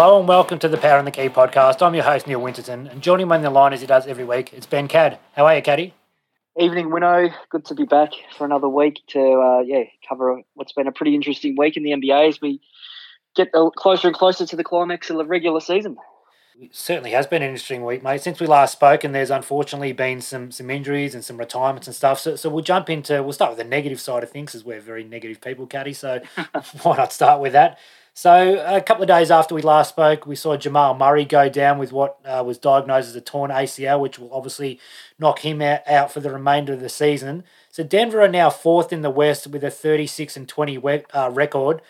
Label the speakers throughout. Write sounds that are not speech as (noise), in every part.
Speaker 1: Hello and welcome to the Power and the Key podcast. I'm your host, Neil Winterton, and joining me on the line as he does every week, it's Ben Cad. How are you, Caddy?
Speaker 2: Evening, Winnow. Good to be back for another week to uh, yeah cover what's been a pretty interesting week in the NBA as we get closer and closer to the climax of the regular season.
Speaker 1: It certainly has been an interesting week, mate. Since we last spoke, and there's unfortunately been some some injuries and some retirements and stuff. So, so we'll jump into we'll start with the negative side of things, as we're very negative people, Caddy. So (laughs) (laughs) why not start with that? So a couple of days after we last spoke, we saw Jamal Murray go down with what uh, was diagnosed as a torn ACL, which will obviously knock him out for the remainder of the season. So Denver are now fourth in the West with a 36 and 20 uh, record.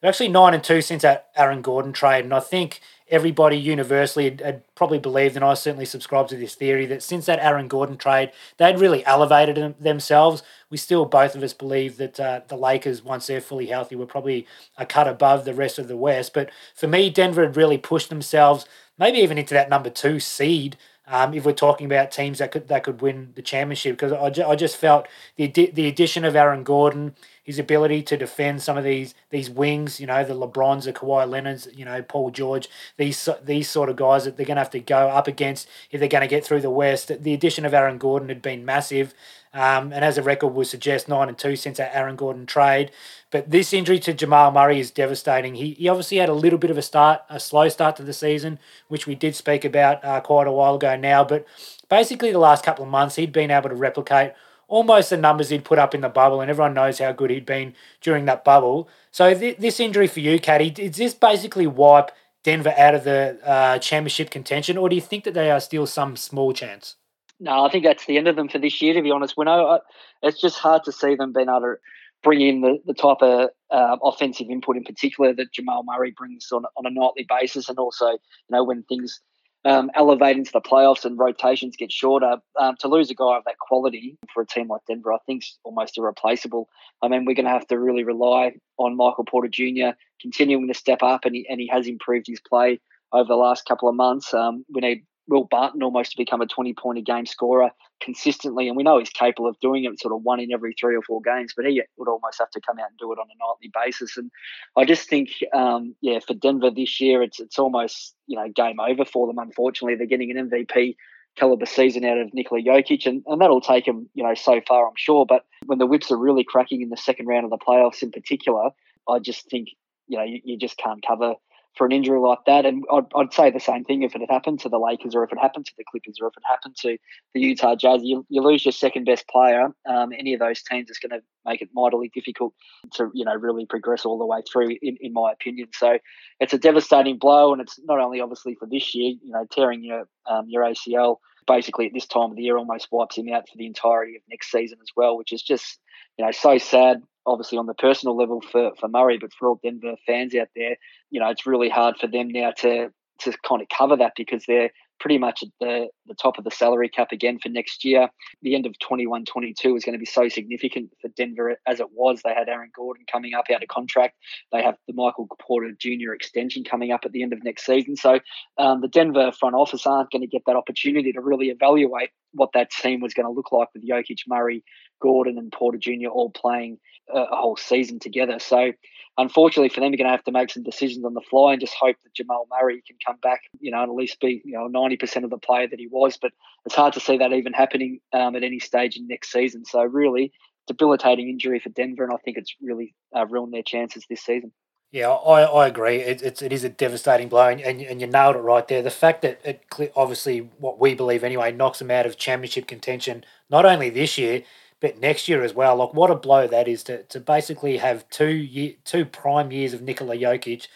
Speaker 1: They're actually nine and two since that Aaron Gordon trade, and I think everybody universally had, had, probably believed, and I certainly subscribe to this theory, that since that Aaron Gordon trade, they'd really elevated them, themselves. We still, both of us, believe that uh, the Lakers, once they're fully healthy, were probably a cut above the rest of the West. But for me, Denver had really pushed themselves, maybe even into that number two seed. Um, if we're talking about teams that could that could win the championship, because I, ju- I just felt the the addition of Aaron Gordon, his ability to defend some of these these wings, you know, the LeBrons, the Kawhi Leonards, you know, Paul George, these these sort of guys that they're going to have to go up against if they're going to get through the West. The addition of Aaron Gordon had been massive. Um, and as a record would suggest, nine and two since that Aaron Gordon trade. But this injury to Jamal Murray is devastating. He, he obviously had a little bit of a start, a slow start to the season, which we did speak about uh, quite a while ago now. But basically, the last couple of months, he'd been able to replicate almost the numbers he'd put up in the bubble, and everyone knows how good he'd been during that bubble. So th- this injury for you, Caddy, does this basically wipe Denver out of the uh, championship contention, or do you think that they are still some small chance?
Speaker 2: No, I think that's the end of them for this year. To be honest, Winnow, it's just hard to see them being able to bring in the, the type of uh, offensive input, in particular, that Jamal Murray brings on on a nightly basis, and also you know when things um, elevate into the playoffs and rotations get shorter. Um, to lose a guy of that quality for a team like Denver, I think, is almost irreplaceable. I mean, we're going to have to really rely on Michael Porter Jr. continuing to step up, and he and he has improved his play over the last couple of months. Um, we need Will Barton almost to become a 20 point a game scorer consistently. And we know he's capable of doing it sort of one in every three or four games, but he would almost have to come out and do it on a nightly basis. And I just think, um, yeah, for Denver this year, it's, it's almost, you know, game over for them. Unfortunately, they're getting an MVP caliber season out of Nikola Jokic, and, and that'll take him, you know, so far, I'm sure. But when the whips are really cracking in the second round of the playoffs in particular, I just think, you know, you, you just can't cover for an injury like that. And I'd, I'd, say the same thing if it had happened to the Lakers or if it happened to the Clippers or if it happened to the Utah Jazz. You, you lose your second best player. Um, any of those teams is going to make it mightily difficult to you know really progress all the way through, in, in my opinion. So it's a devastating blow, and it's not only obviously for this year. You know, tearing your um, your ACL basically at this time of the year almost wipes him out for the entirety of next season as well, which is just you know so sad obviously on the personal level for, for Murray, but for all Denver fans out there, you know, it's really hard for them now to to kind of cover that because they're pretty much at the, the top of the salary cap again for next year. The end of 21 22 is going to be so significant for Denver as it was. They had Aaron Gordon coming up out of contract. They have the Michael Porter Jr. extension coming up at the end of next season. So um, the Denver front office aren't going to get that opportunity to really evaluate what that team was going to look like with Jokic, Murray, Gordon, and Porter Jr. all playing a, whole season together. So unfortunately for them, you're going to have to make some decisions on the fly and just hope that Jamal Murray can come back, you know, and at least be, you know, 90% of the player that he was. But it's hard to see that even happening um, at any stage in next season. So really debilitating injury for Denver, and I think it's really uh, ruined their chances this season.
Speaker 1: Yeah, I, I agree. It, it's it is a devastating blow, and, and, and you nailed it right there. The fact that it obviously what we believe anyway knocks them out of championship contention not only this year but next year as well. Like what a blow that is to, to basically have two year, two prime years of Nikola Jokic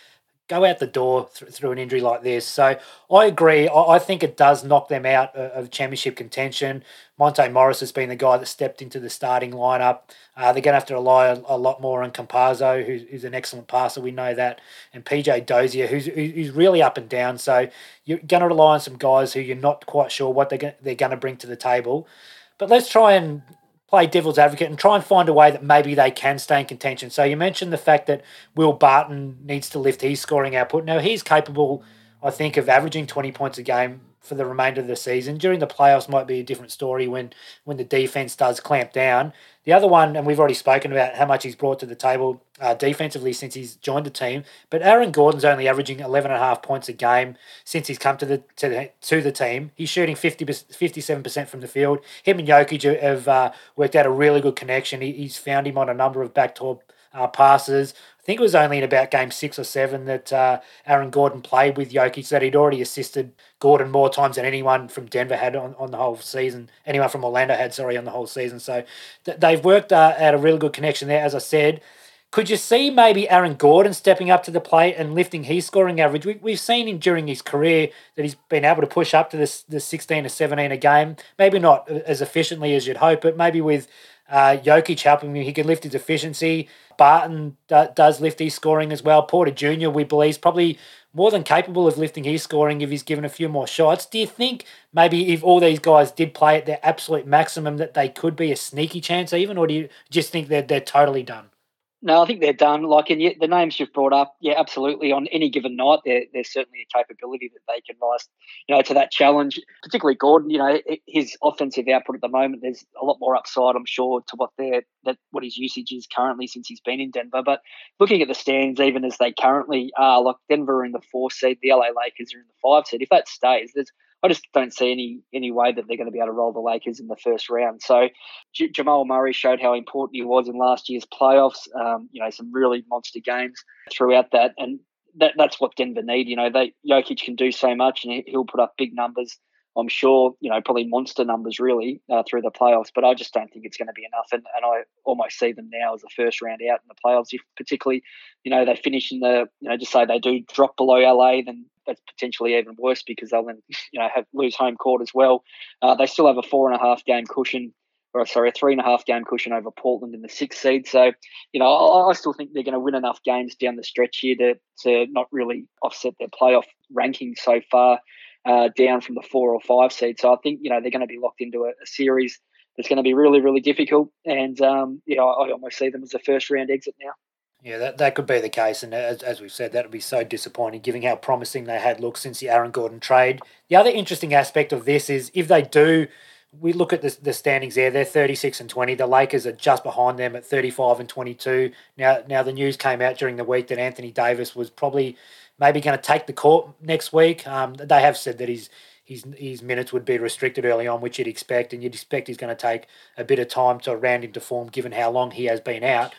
Speaker 1: go out the door th- through an injury like this. So I agree. I, I think it does knock them out of, championship contention. Monte Morris has been the guy that stepped into the starting lineup. Uh, they're going to have to rely a, a lot more on Campazzo, who's, who's, an excellent passer. We know that, and PJ Dozier, who's who's really up and down. So you're going to rely on some guys who you're not quite sure what they're they're going to bring to the table. But let's try and play devil's advocate and try and find a way that maybe they can stay in contention. So you mentioned the fact that Will Barton needs to lift his scoring output. Now he's capable, I think, of averaging 20 points a game for the remainder of the season. During the playoffs might be a different story when when the defense does clamp down. The other one, and we've already spoken about how much he's brought to the table uh, defensively since he's joined the team, but Aaron Gordon's only averaging 11 and a half points a game since he's come to the to the, to the team. He's shooting 50, 57% from the field. Him and Jokic have uh, worked out a really good connection. He, he's found him on a number of backdoor uh, passes think it was only in about game six or seven that uh, Aaron Gordon played with Jokic that he'd already assisted Gordon more times than anyone from Denver had on, on the whole season. Anyone from Orlando had, sorry, on the whole season. So th- they've worked uh, out a really good connection there, as I said. Could you see maybe Aaron Gordon stepping up to the plate and lifting his scoring average? We, we've seen him during his career that he's been able to push up to this the 16 to 17 a game. Maybe not as efficiently as you'd hope, but maybe with uh, Jokic helping him, he can lift his efficiency. Barton d- does lift his scoring as well. Porter Jr., we believe, is probably more than capable of lifting his scoring if he's given a few more shots. Do you think maybe if all these guys did play at their absolute maximum that they could be a sneaky chance even, or do you just think that they're totally done?
Speaker 2: No, I think they're done. Like, and the names you've brought up, yeah, absolutely. On any given night, there, there's certainly a capability that they can rise, you know, to that challenge. Particularly Gordon, you know, his offensive output at the moment, there's a lot more upside, I'm sure, to what their that what his usage is currently since he's been in Denver. But looking at the stands, even as they currently are, like Denver in the four seed, the LA Lakers are in the five seed. If that stays, there's I just don't see any any way that they're going to be able to roll the Lakers in the first round. So J- Jamal Murray showed how important he was in last year's playoffs. Um, you know, some really monster games throughout that, and that that's what Denver need. You know, they Jokic can do so much, and he'll put up big numbers. I'm sure, you know, probably monster numbers really uh, through the playoffs, but I just don't think it's going to be enough. And, and I almost see them now as the first round out in the playoffs. If particularly, you know, they finish in the, you know, just say they do drop below LA, then that's potentially even worse because they'll then (laughs) you know have lose home court as well. Uh, they still have a four and a half game cushion, or sorry, a three and a half game cushion over Portland in the sixth seed. So you know I, I still think they're going to win enough games down the stretch here to to not really offset their playoff ranking so far. Uh, down from the four or five seed, so I think you know they're going to be locked into a, a series that's going to be really, really difficult. And um, you know, I almost see them as a first round exit now.
Speaker 1: Yeah, that, that could be the case. And as, as we've said, that would be so disappointing given how promising they had looked since the Aaron Gordon trade. The other interesting aspect of this is if they do, we look at the, the standings there, they're 36 and 20. The Lakers are just behind them at 35 and 22. Now, now the news came out during the week that Anthony Davis was probably maybe going to take the court next week. Um, they have said that his, his, his minutes would be restricted early on, which you'd expect. And you'd expect he's going to take a bit of time to round into form given how long he has been out.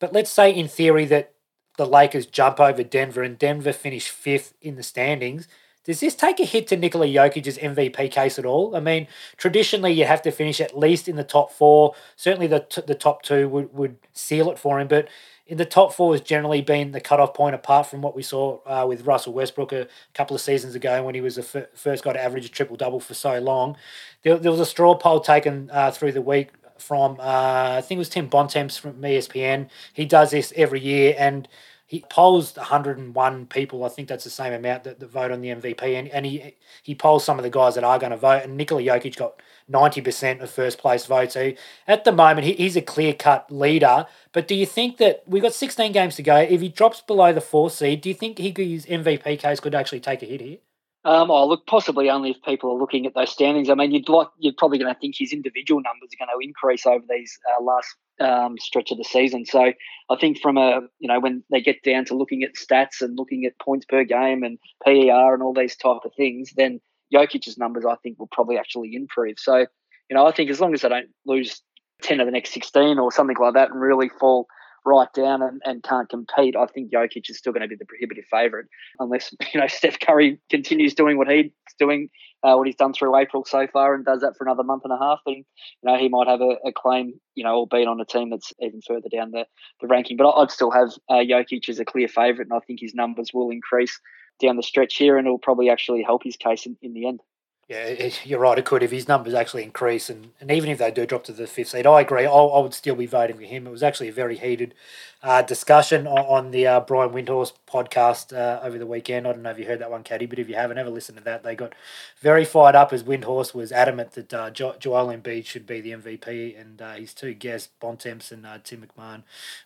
Speaker 1: But let's say in theory that the Lakers jump over Denver and Denver finish fifth in the standings. Does this take a hit to Nikola Jokic's MVP case at all? I mean, traditionally you have to finish at least in the top four. Certainly the t- the top two would, would seal it for him, but in the top four has generally been the cutoff point apart from what we saw uh, with Russell Westbrook a couple of seasons ago when he was the f- first guy to average a triple double for so long. There, there was a straw poll taken uh, through the week from uh, I think it was Tim Bontemps from ESPN. He does this every year, and he polls 101 people. I think that's the same amount that, that vote on the MVP, and, and he he polls some of the guys that are going to vote. And Nikola Jokic got 90% of first place votes. So at the moment, he, he's a clear cut leader. But do you think that we've got 16 games to go? If he drops below the four seed, do you think he, his MVP case could actually take a hit here?
Speaker 2: Um, oh, look, possibly only if people are looking at those standings. I mean, you'd like you're probably going to think his individual numbers are going to increase over these uh, last um, stretch of the season. So I think from a you know when they get down to looking at stats and looking at points per game and PER and all these type of things, then Jokic's numbers I think will probably actually improve. So you know I think as long as they don't lose ten of the next sixteen or something like that and really fall right down and, and can't compete, I think Jokic is still going to be the prohibitive favourite unless (laughs) you know Steph Curry continues doing what he's doing, uh, what he's done through April so far, and does that for another month and a half. Then you know he might have a, a claim, you know, albeit on a team that's even further down the, the ranking. But I'd still have uh, Jokic as a clear favourite, and I think his numbers will increase down the stretch here, and it'll probably actually help his case in, in the end.
Speaker 1: Yeah, you're right. It could if his numbers actually increase, and, and even if they do drop to the fifth seed, I agree. I, I would still be voting for him. It was actually a very heated uh, discussion on, on the uh, Brian Windhorst podcast uh, over the weekend. I don't know if you heard that one, Caddy, but if you haven't, ever listened to that. They got very fired up as Windhorst was adamant that uh, jo- Joel Embiid should be the MVP, and uh, his two guests, Bontemps and uh, Tim McMahon,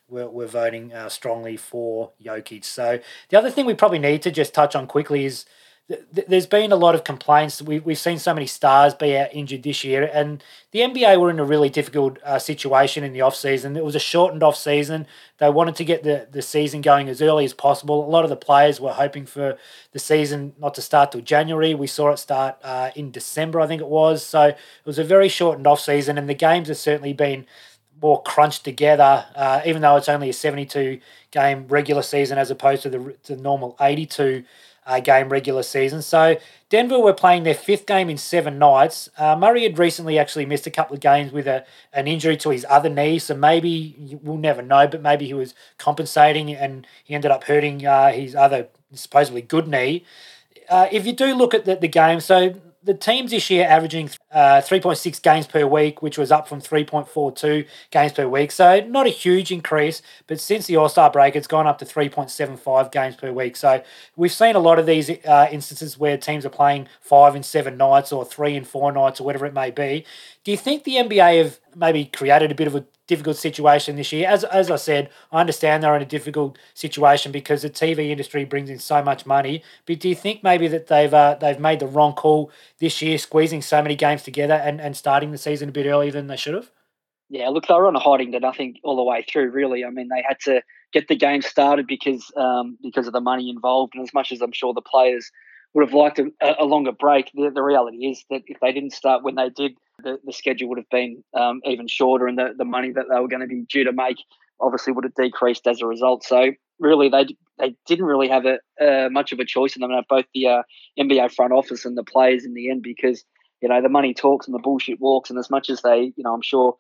Speaker 1: were, were voting uh, strongly for Jokic. So the other thing we probably need to just touch on quickly is there's been a lot of complaints. We, we've seen so many stars be out injured this year, and the NBA were in a really difficult uh, situation in the off season. It was a shortened off season. They wanted to get the, the season going as early as possible. A lot of the players were hoping for the season not to start till January. We saw it start uh, in December, I think it was. So it was a very shortened off season, and the games have certainly been more crunched together, uh, even though it's only a 72 game regular season as opposed to the, the normal 82 uh, game regular season. So Denver were playing their fifth game in seven nights. Uh, Murray had recently actually missed a couple of games with a, an injury to his other knee, so maybe we'll never know, but maybe he was compensating and he ended up hurting uh, his other supposedly good knee. Uh, if you do look at the, the game, so the teams this year averaging uh, 3.6 games per week, which was up from 3.42 games per week. So not a huge increase, but since the All Star break, it's gone up to 3.75 games per week. So we've seen a lot of these uh, instances where teams are playing five and seven nights or three and four nights or whatever it may be. Do you think the NBA have maybe created a bit of a difficult situation this year. As, as I said, I understand they're in a difficult situation because the TV industry brings in so much money. But do you think maybe that they've uh, they've made the wrong call this year, squeezing so many games together and, and starting the season a bit earlier than they should have?
Speaker 2: Yeah, look, they were on a hiding to nothing all the way through. Really, I mean, they had to get the game started because um, because of the money involved, and as much as I'm sure the players would have liked a, a longer break, the, the reality is that if they didn't start when they did the, the schedule would have been um, even shorter, and the, the money that they were going to be due to make obviously would have decreased as a result. So really, they they didn't really have a uh, much of a choice in them, both the uh, NBA front office and the players in the end, because you know the money talks and the bullshit walks. And as much as they, you know, I'm sure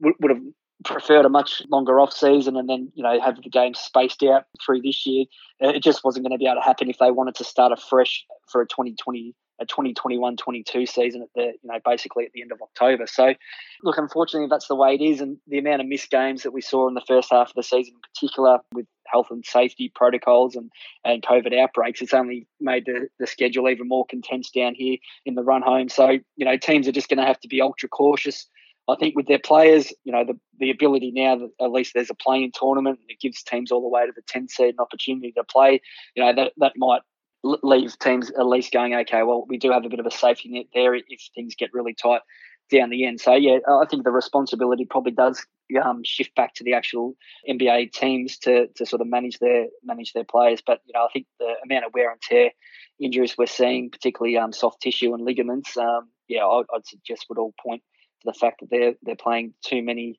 Speaker 2: would, would have preferred a much longer off season and then you know have the games spaced out through this year. It just wasn't going to be able to happen if they wanted to start afresh for a 2020 a 2021-22 season at the you know basically at the end of October. So look, unfortunately that's the way it is, and the amount of missed games that we saw in the first half of the season, in particular with health and safety protocols and, and COVID outbreaks, it's only made the, the schedule even more condensed down here in the run home. So, you know, teams are just going to have to be ultra cautious. I think with their players, you know, the, the ability now that at least there's a play-in tournament, it gives teams all the way to the 10 seed an opportunity to play. You know, that, that might leave teams at least going, okay, well, we do have a bit of a safety net there if things get really tight down the end. So yeah, I think the responsibility probably does um, shift back to the actual NBA teams to to sort of manage their manage their players. But you know, I think the amount of wear and tear injuries we're seeing, particularly um, soft tissue and ligaments, um, yeah, I, would suggest would all point to the fact that they're they're playing too many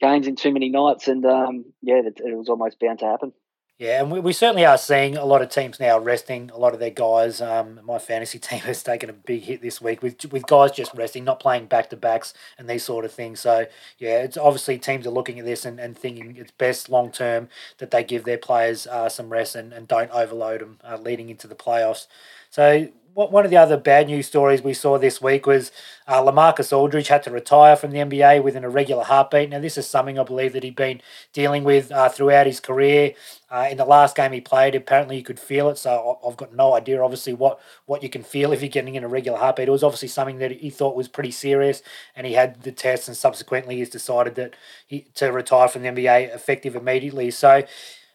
Speaker 2: games in too many nights, and um, yeah, it was almost bound to happen.
Speaker 1: Yeah, and we, we certainly are seeing a lot of teams now resting a lot of their guys. Um, my fantasy (laughs) team has taken a big hit this week with with guys just resting, not playing back to backs and these sort of things. So yeah, it's obviously teams are looking at this and, and thinking it's best long term that they give their players uh, some rest and, and don't overload them uh, leading into the playoffs. So one of the other bad news stories we saw this week was uh, Lamarcus Aldridge had to retire from the NBA with an irregular heartbeat. Now, this is something I believe that he'd been dealing with uh, throughout his career. Uh, in the last game he played, apparently he could feel it. So I've got no idea, obviously, what, what you can feel if you're getting an irregular heartbeat. It was obviously something that he thought was pretty serious, and he had the test, and subsequently he's decided that he to retire from the NBA effective immediately. So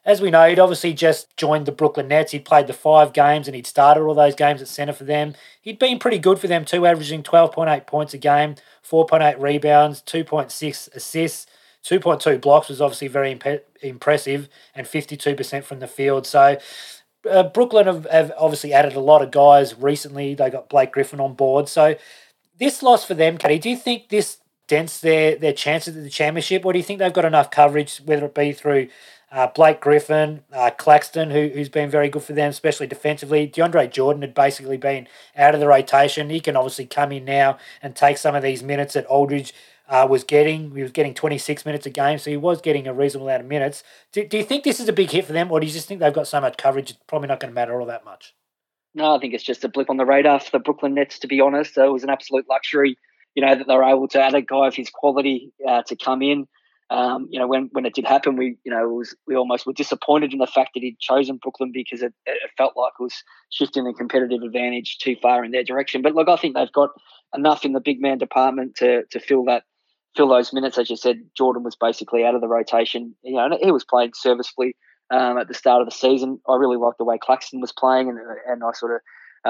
Speaker 1: as we know, he'd obviously just joined the Brooklyn Nets. He'd played the five games and he'd started all those games at centre for them. He'd been pretty good for them too, averaging 12.8 points a game, 4.8 rebounds, 2.6 assists, 2.2 blocks was obviously very imp- impressive, and 52% from the field. So uh, Brooklyn have, have obviously added a lot of guys recently. They got Blake Griffin on board. So this loss for them, Caddy, do you think this dents their, their chances at the championship, or do you think they've got enough coverage, whether it be through uh, Blake Griffin, uh, Claxton, who, who's been very good for them, especially defensively. DeAndre Jordan had basically been out of the rotation. He can obviously come in now and take some of these minutes that Aldridge uh, was getting. He was getting 26 minutes a game, so he was getting a reasonable amount of minutes. Do, do you think this is a big hit for them, or do you just think they've got so much coverage, it's probably not going to matter all that much?
Speaker 2: No, I think it's just a blip on the radar for the Brooklyn Nets, to be honest. It was an absolute luxury, you know, that they were able to add a guy of his quality uh, to come in um, you know, when, when it did happen, we, you know, was, we almost were disappointed in the fact that he'd chosen Brooklyn because it, it felt like it was shifting the competitive advantage too far in their direction. But look, I think they've got enough in the big man department to, to fill that, fill those minutes. As you said, Jordan was basically out of the rotation. You know, he was playing serviceably um, at the start of the season. I really liked the way Claxton was playing, and, and I sort of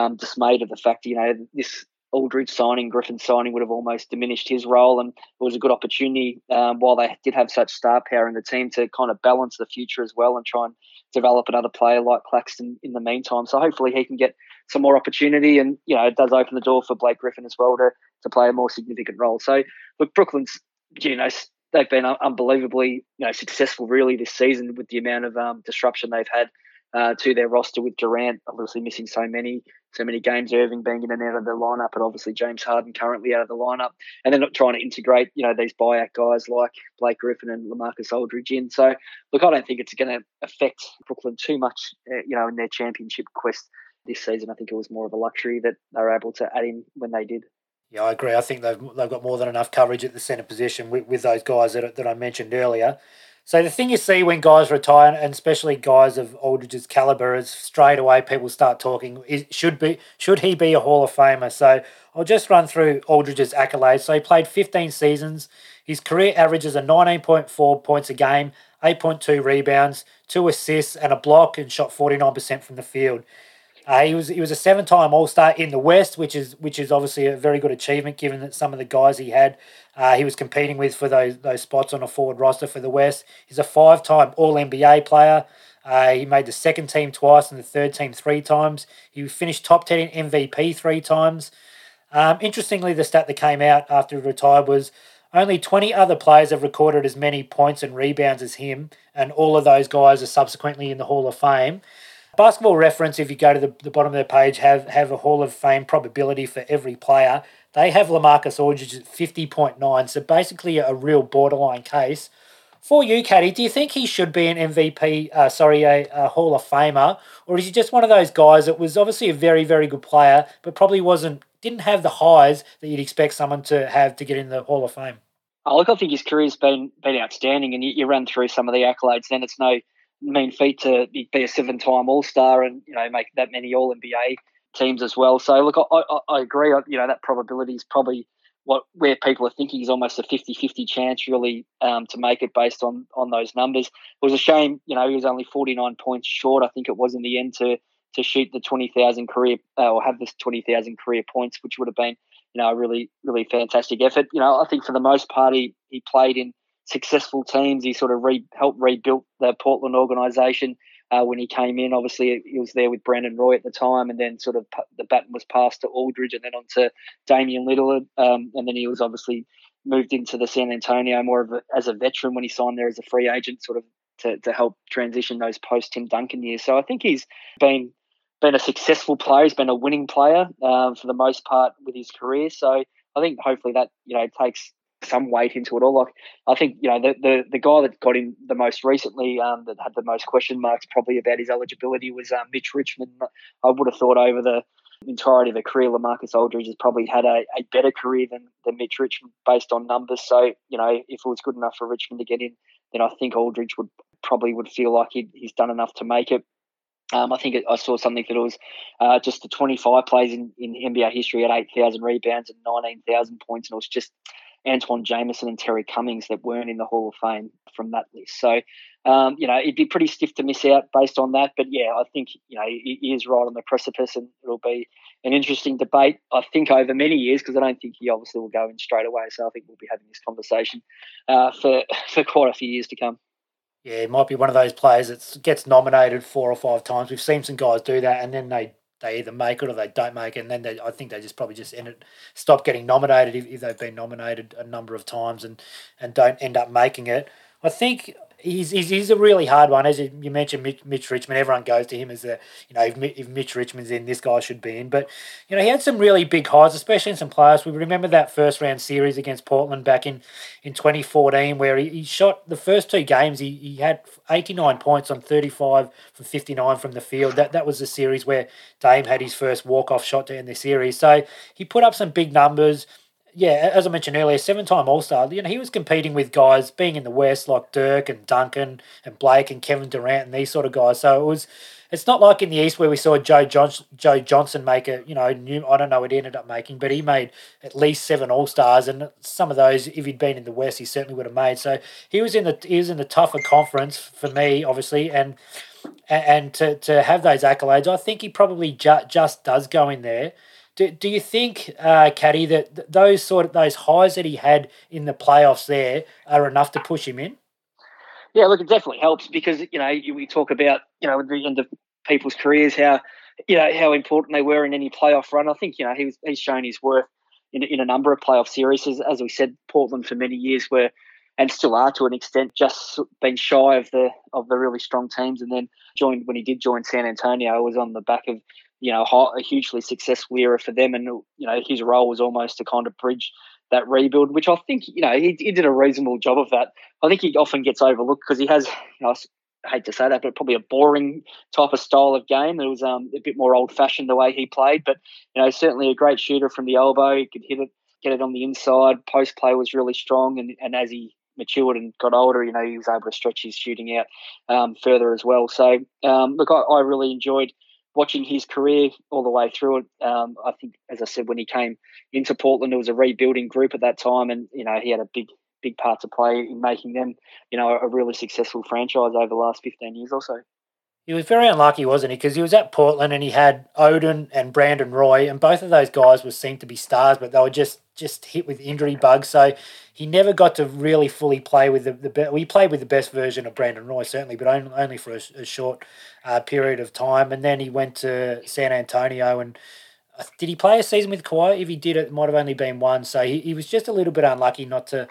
Speaker 2: um, dismayed at the fact, you know, this Aldridge signing, Griffin signing would have almost diminished his role, and it was a good opportunity um, while they did have such star power in the team to kind of balance the future as well and try and develop another player like Claxton in the meantime. So hopefully he can get some more opportunity, and you know it does open the door for Blake Griffin as well to to play a more significant role. So look, Brooklyn's you know they've been unbelievably you know successful really this season with the amount of um, disruption they've had uh, to their roster with Durant obviously missing so many so many games, Irving being in and out of the lineup, and obviously James Harden currently out of the lineup, and they're not trying to integrate you know these buyout guys like Blake Griffin and Lamarcus Aldridge in. So look, I don't think it's going to affect Brooklyn too much, uh, you know, in their championship quest this season. I think it was more of a luxury that they were able to add in when they did.
Speaker 1: Yeah, I agree. I think they've they've got more than enough coverage at the centre position with, with those guys that, that I mentioned earlier. So the thing you see when guys retire, and especially guys of Aldridge's caliber, is straight away people start talking. Is, should be should he be a Hall of Famer? So I'll just run through Aldridge's accolades. So he played 15 seasons. His career averages are 19.4 points a game, 8.2 rebounds, two assists, and a block, and shot 49% from the field. Uh, he was he was a seven time All Star in the West, which is which is obviously a very good achievement given that some of the guys he had uh, he was competing with for those those spots on a forward roster for the West. He's a five time All NBA player. Uh, he made the second team twice and the third team three times. He finished top ten in MVP three times. Um, interestingly, the stat that came out after he retired was only 20 other players have recorded as many points and rebounds as him, and all of those guys are subsequently in the Hall of Fame. Basketball Reference, if you go to the, the bottom of their page, have, have a Hall of Fame probability for every player. They have Lamarcus Aldridge at 50.9, so basically a real borderline case. For you, Caddy, do you think he should be an MVP, uh, sorry, a, a Hall of Famer, or is he just one of those guys that was obviously a very, very good player, but probably wasn't, didn't have the highs that you'd expect someone to have to get in the Hall of Fame?
Speaker 2: Oh, look, I think his career's been been outstanding, and you, you run through some of the accolades. Then it's no mean feat to be a seven time All Star and you know make that many All NBA teams as well. So look, I, I, I agree. You know that probability is probably what where people are thinking is almost a 50-50 chance really um, to make it based on on those numbers. It was a shame, you know, he was only 49 points short. I think it was in the end to to shoot the 20,000 career uh, or have this 20,000 career points, which would have been, you know, a really really fantastic effort. You know, I think for the most part he, he played in successful teams. He sort of re- helped rebuild the Portland organization uh, when he came in. Obviously, he was there with Brandon Roy at the time, and then sort of the baton was passed to Aldridge and then on to Damian Lillard. Um, and then he was obviously moved into the San Antonio more of a, as a veteran when he signed there as a free agent, sort of to, to help transition those post Tim Duncan years. So I think he's been been a successful player. He's been a winning player um, for the most part with his career. So I think hopefully that you know takes some weight into it all. Like I think you know the the, the guy that got in the most recently um, that had the most question marks probably about his eligibility was um, Mitch Richmond. I would have thought over the entirety of a career, Lamarcus Aldridge has probably had a, a better career than, than Mitch Richmond based on numbers. So you know if it was good enough for Richmond to get in, then I think Aldridge would probably would feel like he he's done enough to make it. Um, I think it, I saw something that was uh, just the 25 plays in, in NBA history at 8,000 rebounds and 19,000 points, and it was just Antawn Jamison and Terry Cummings that weren't in the Hall of Fame from that list. So, um, you know, it'd be pretty stiff to miss out based on that. But yeah, I think, you know, he, he is right on the precipice and it'll be an interesting debate, I think, over many years because I don't think he obviously will go in straight away. So I think we'll be having this conversation uh, for, (laughs) for quite a few years to come.
Speaker 1: Yeah, it might be one of those players that gets nominated four or five times. We've seen some guys do that and then they they either make it or they don't make it, and then they, I think they just probably just end it, stop getting nominated if, if they've been nominated a number of times and and don't end up making it. I think he's, he's, he's a really hard one. As you mentioned, Mitch, Mitch, Richmond, everyone goes to him as a, you know, if, if Mitch Richmond's in, this guy should be in. But, you know, he had some really big highs, especially in some players. We remember that first round series against Portland back in, in 2014, where he, he shot the first two games, he, he had 89 points on 35 from 59 from the field. That, that was the series where Dame had his first walk-off shot to end the series. So he put up some big numbers yeah, as I mentioned earlier, seven time All Star. You know, he was competing with guys being in the West like Dirk and Duncan and Blake and Kevin Durant and these sort of guys. So it was. It's not like in the East where we saw Joe Johnson, Joe Johnson make a, you know, new, I don't know what he ended up making, but he made at least seven All Stars, and some of those, if he'd been in the West, he certainly would have made. So he was in the he was in the tougher conference for me, obviously, and and, and to, to have those accolades, I think he probably ju- just does go in there. Do, do you think, uh, Caddy, that those sort of those highs that he had in the playoffs there are enough to push him in?
Speaker 2: Yeah, look, it definitely helps because you know we talk about you know at the end of people's careers how you know how important they were in any playoff run. I think you know he was, he's shown his worth in, in a number of playoff series. As, as we said, Portland for many years were and still are to an extent just been shy of the of the really strong teams, and then joined when he did join San Antonio was on the back of you know a hugely successful era for them, and you know his role was almost to kind of bridge that rebuild, which I think you know he, he did a reasonable job of that. I think he often gets overlooked because he has, you know, I hate to say that, but probably a boring type of style of game. It was um, a bit more old fashioned the way he played, but you know certainly a great shooter from the elbow. He could hit it, get it on the inside. Post play was really strong, and, and as he matured and got older, you know he was able to stretch his shooting out um, further as well. So um, look, I, I really enjoyed watching his career all the way through it. Um, I think, as I said, when he came into Portland, it was a rebuilding group at that time, and you know he had a big, big part to play in making them, you know, a really successful franchise over the last fifteen years or so.
Speaker 1: He was very unlucky, wasn't he? Because he was at Portland and he had Oden and Brandon Roy, and both of those guys were seemed to be stars, but they were just just hit with injury bugs. So he never got to really fully play with the the best. We played with the best version of Brandon Roy certainly, but only, only for a, a short uh, period of time. And then he went to San Antonio and. Uh, did he play a season with Kawhi? If he did, it might have only been one. So he, he was just a little bit unlucky not to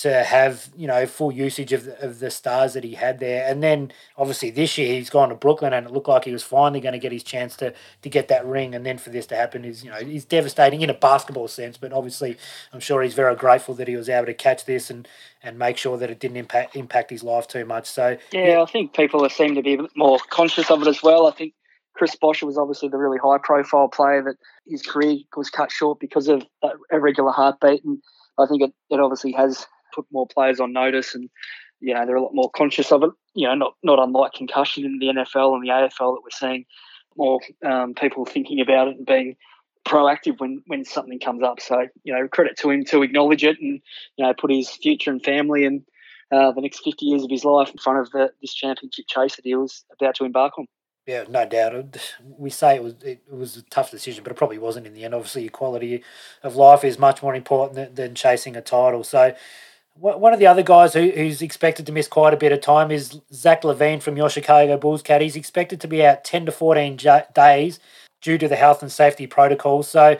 Speaker 1: to have you know full usage of the, of the stars that he had there. And then obviously this year he's gone to Brooklyn, and it looked like he was finally going to get his chance to to get that ring. And then for this to happen is you know he's devastating in a basketball sense, but obviously I'm sure he's very grateful that he was able to catch this and and make sure that it didn't impact impact his life too much. So
Speaker 2: yeah, yeah. I think people seem to be more conscious of it as well. I think. Chris Bosh was obviously the really high profile player that his career was cut short because of that irregular heartbeat. And I think it, it obviously has put more players on notice, and you know they're a lot more conscious of it. You know, not not unlike concussion in the NFL and the AFL that we're seeing more um, people thinking about it and being proactive when when something comes up. So you know, credit to him to acknowledge it and you know put his future and family and uh, the next 50 years of his life in front of the, this championship chase that he was about to embark on.
Speaker 1: Yeah, no doubt. We say it was it was a tough decision, but it probably wasn't in the end. Obviously, quality of life is much more important than, than chasing a title. So, one of the other guys who, who's expected to miss quite a bit of time is Zach LaVine from your Chicago Bulls cat. He's expected to be out 10 to 14 j- days due to the health and safety protocols. So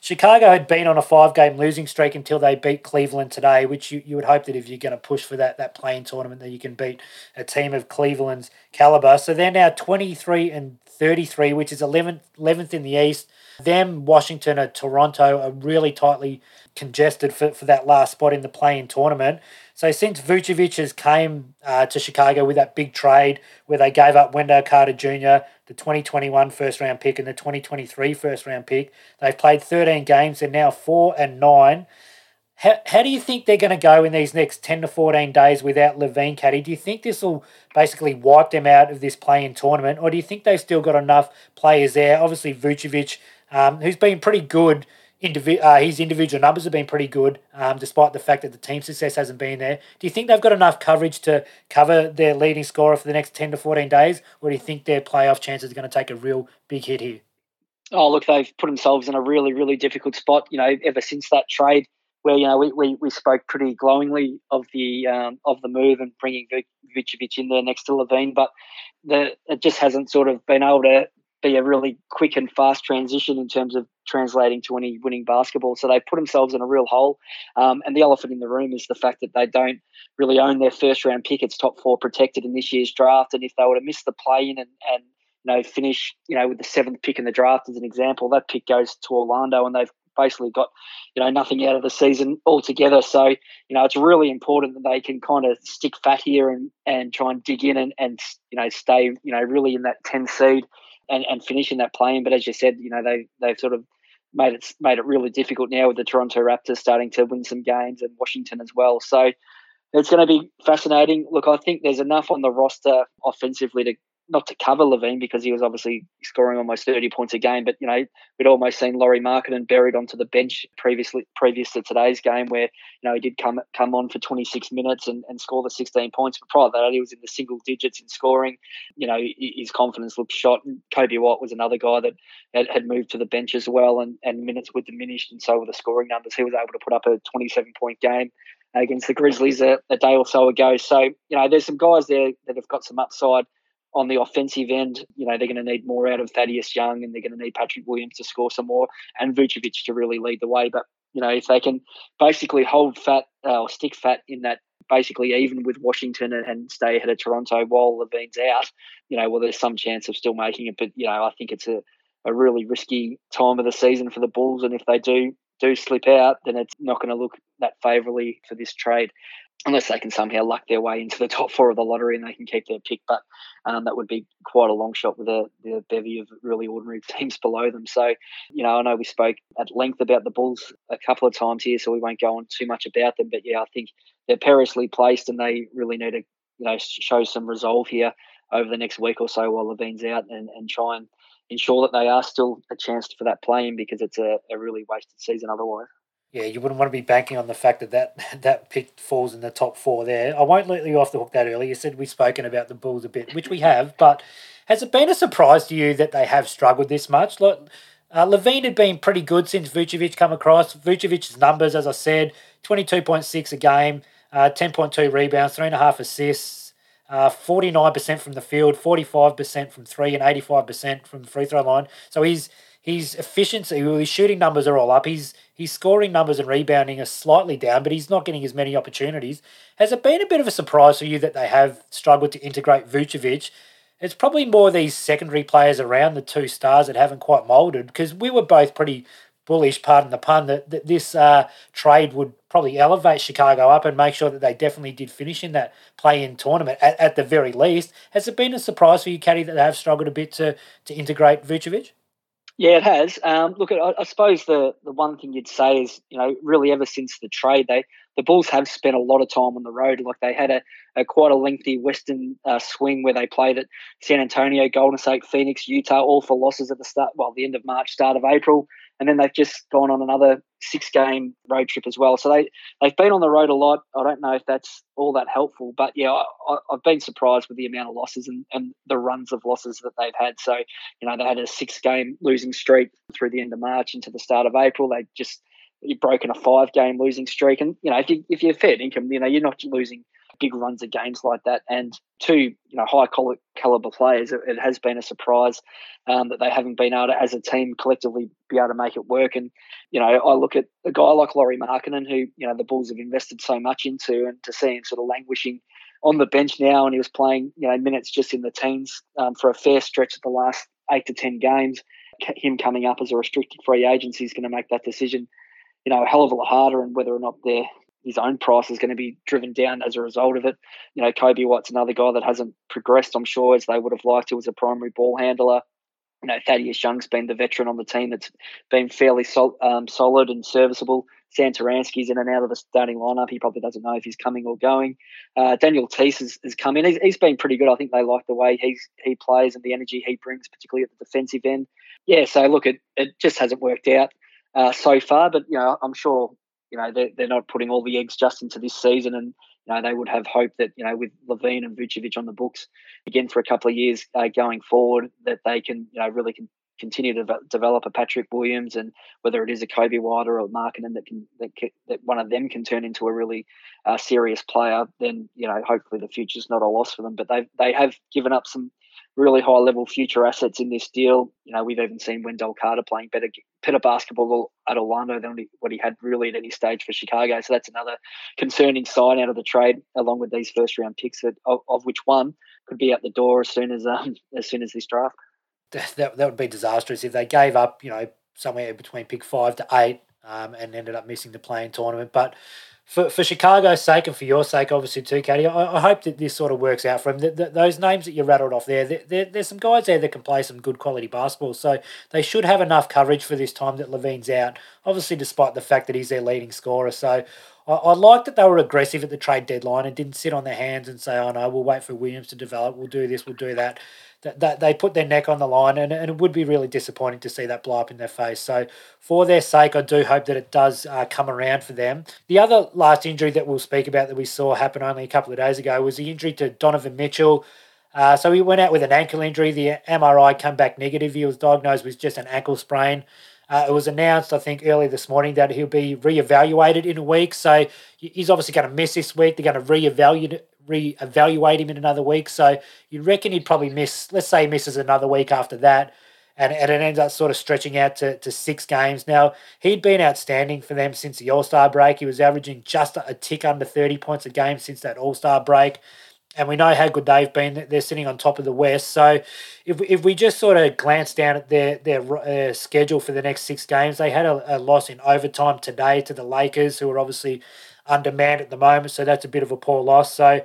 Speaker 1: Chicago had been on a five game losing streak until they beat Cleveland today, which you, you would hope that if you're going to push for that, that play-in tournament, that you can beat a team of Cleveland's caliber. So they're now 23 and 33, which is 11th, 11th in the East. Them, Washington, and Toronto are really tightly congested for, for that last spot in the play-in tournament. So since Vucevic has came uh, to Chicago with that big trade where they gave up Wendell Carter Jr., the 2021 first round pick and the 2023 first round pick, they've played 13 games. They're now four and nine. How, how do you think they're going to go in these next 10 to 14 days without LaVine Caddy? Do you think this will basically wipe them out of this play-in tournament, or do you think they've still got enough players there? Obviously, Vucevic, um, who's been pretty good indivi- uh, his individual numbers have been pretty good, um, despite the fact that the team success hasn't been there. Do you think they've got enough coverage to cover their leading scorer for the next 10 to 14 days, or do you think their playoff chances are going to take a real big hit here?
Speaker 2: Oh, look, they've put themselves in a really, really difficult spot, you know, ever since that trade where, you know, we, we, we spoke pretty glowingly of the um, of the move and bringing Vucevic in there next to LaVine, but the, it just hasn't sort of been able to be a really quick and fast transition in terms of translating to any winning basketball. So they put themselves in a real hole. Um, and the elephant in the room is the fact that they don't really own their first round pick. It's top four protected in this year's draft. And if they were to miss the play in and, and you know finish you know with the seventh pick in the draft as an example, that pick goes to Orlando, and they've basically got you know nothing out of the season altogether. So you know it's really important that they can kind of stick fat here and and try and dig in and and you know stay you know really in that 10 seed and, and finishing that plane. But as you said, you know they they've sort of made it made it really difficult now with the Toronto Raptors starting to win some games and Washington as well. So it's going to be fascinating. Look, I think there's enough on the roster offensively to not to cover LaVine because he was obviously scoring almost 30 points a game, but you know we'd almost seen Lauri Markkanen buried onto the bench previously previous to today's game where you know he did come come on for 26 minutes and, and score the 16 points. But prior to that, he was in the single digits in scoring. You know his confidence looked shot. And Coby White was another guy that had, had moved to the bench as well, and, and minutes were diminished, and so were the scoring numbers. He was able to put up a 27 point game against the Grizzlies a, a, day or so ago. So, you know, there's some guys there that have got some upside on the offensive end. You know, they're going to need more out of Thaddeus Young and they're going to need Patrick Williams to score some more and Vucevic to really lead the way. But, you know, if they can basically hold fat uh, or stick fat in that basically even with Washington and, stay ahead of Toronto while LaVine's out, you know, well, there's some chance of still making it. But, you know, I think it's a, a really risky time of the season for the Bulls. And if they do do slip out, then it's not going to look that favourably for this trade, unless they can somehow luck their way into the (laughs) top four of the lottery and they can keep their pick. But um, that would be quite a long shot with a, a, bevy of really ordinary (laughs) teams below them. So, you know, I know we spoke at length about the Bulls a couple of times here, so we won't go on too much about them. But yeah, I think they're perilously placed and they really need to, you know, show some resolve here over the next week or so while LaVine's out and, and try and ensure that they are still a chance for that play-in because it's a, a really wasted season otherwise.
Speaker 1: Yeah, you wouldn't want to be banking on the fact that, that (laughs) that pick falls in the top four there. I won't let you off the hook that early. You said we've spoken about the Bulls a bit, which we have, but has it been a surprise to you that they have struggled this much? Look, uh, LaVine had been pretty good since Vucevic come across. Vucevic's numbers, as I said, 22.6 a game, uh, 10.2 rebounds, 3.5 assists, uh, 49% from the field, 45% from three, and 85% from free throw line. So his his efficiency, his shooting numbers are all up. His his scoring numbers and rebounding are slightly down, but he's not getting as many opportunities. Has it been a bit of a surprise for you that they have struggled to integrate Vucevic? It's probably more these secondary players around the two stars that haven't quite moulded because we were both pretty bullish, pardon the pun, that, that this uh, trade would probably elevate Chicago up and make sure that they definitely did finish in that play-in tournament at, at the very least. Has it been a surprise for you, Caddy, that they have struggled a bit to, to integrate Vucevic?
Speaker 2: Yeah, it has. Um, look, I, I, suppose the, the one thing you'd say is, you know, really ever since the trade, they the Bulls have spent a lot of time on the road. Like they had a, a quite a lengthy Western uh, swing where they played at San Antonio, Golden State, Phoenix, Utah, all for losses at the start, well, the end of March, start of April and then they've just gone on another six game road trip as well. So they they've been on the road a lot. I don't know if that's all that helpful, but yeah, I, have been surprised with the amount of losses and, and the runs of losses that they've had. So you know they had a six game losing streak through the end of March into the start of April. They just you've broken a five game losing streak, and you know if you if you're fair income, you know you're not losing big runs of games like that. And two, you know, high caliber players, it, it has been a surprise um, that they haven't been able to, as a team, collectively be able to make it work. And you know, I look at a guy like Lauri Markkanen, who you know the Bulls have invested so much into, and to see him sort of languishing on the bench now, and he was playing you know minutes just in the teens um, for a fair stretch of the last eight to ten games. Him coming up as a restricted free agent, is going to make that decision, you know, a hell of a lot harder. And whether or not they're his own price is going to be driven down as a result of it. You know, Coby White's another guy that hasn't progressed, I'm sure, as they would have liked to as a primary ball handler. You know, Thaddeus Young's been the veteran on the team that's been fairly sol- um, solid and serviceable. Satoransky's in and out of the starting lineup. He probably doesn't know if he's coming or going. Uh, Daniel Theis has, has come in. He's, he's been pretty good. I think they like the way he's, he plays and the energy he brings, particularly at the defensive end. Yeah, so look, it, it just hasn't worked out uh, so far, but you know, I'm sure you know they're, they're not putting all the eggs just into this season. And you know they would have hope that you know with LaVine and Vucevic on the books again for a couple of years uh, going forward that they can you know really can continue to develop a Patrick Williams and whether it is a Coby White or a Markkanen that can that, can, that one of them can turn into a really uh, serious player then you know hopefully the future's not a loss for them. But they they have given up some really high level future assets in this deal. You know, we've even seen Wendell Carter playing better better basketball at Orlando than what he had really at any stage for Chicago. So that's another concerning sign out of the trade, along with these first round picks, of, of which one could be out the door as soon as um, (laughs) as soon as this draft.
Speaker 1: That, that would be disastrous if they gave up, you know, somewhere between pick five to eight um, and ended up missing the play-in tournament. But for, for Chicago's sake and for your sake, obviously too, Caddy, I, I hope that this sort of works out for him. The, the, those names that you rattled off there, there, there's some guys there that can play some good quality basketball, so they should have enough coverage for this time that LaVine's out. Obviously, despite the fact that he's their leading scorer, so I, I like that they were aggressive at the trade deadline and didn't sit on their hands and say, "Oh no, we'll wait for Williams to develop. We'll do this. We'll do that." That, they put their neck on the line, and, and it would be really disappointing to see that blow up in their face. So, for their sake, I do hope that it does uh, come around for them. The other last injury that we'll speak about that we saw happen only a couple of days ago was the injury to Donovan Mitchell. Uh, so he went out with an ankle injury. The MRI came back negative. He was diagnosed with just an ankle sprain. Uh, it was announced, I think, early this morning that he'll be re-evaluated in a week. So he's obviously going to miss this week. They're going to re-evaluate re-evaluate him in another week. So you reckon he'd probably miss, let's say he misses another week after that, and, and it ends up sort of stretching out to, to six games. Now, he'd been outstanding for them since the All Star break. He was averaging just a, tick under 30 points a game since that All Star break. And we know how good they've been. They're sitting on top of the West. So, if, if we just sort of glance down at their their uh, schedule for the next six games, they had a, a loss in overtime today to the Lakers, who are obviously undermanned at the moment, so that's a bit of a poor loss. So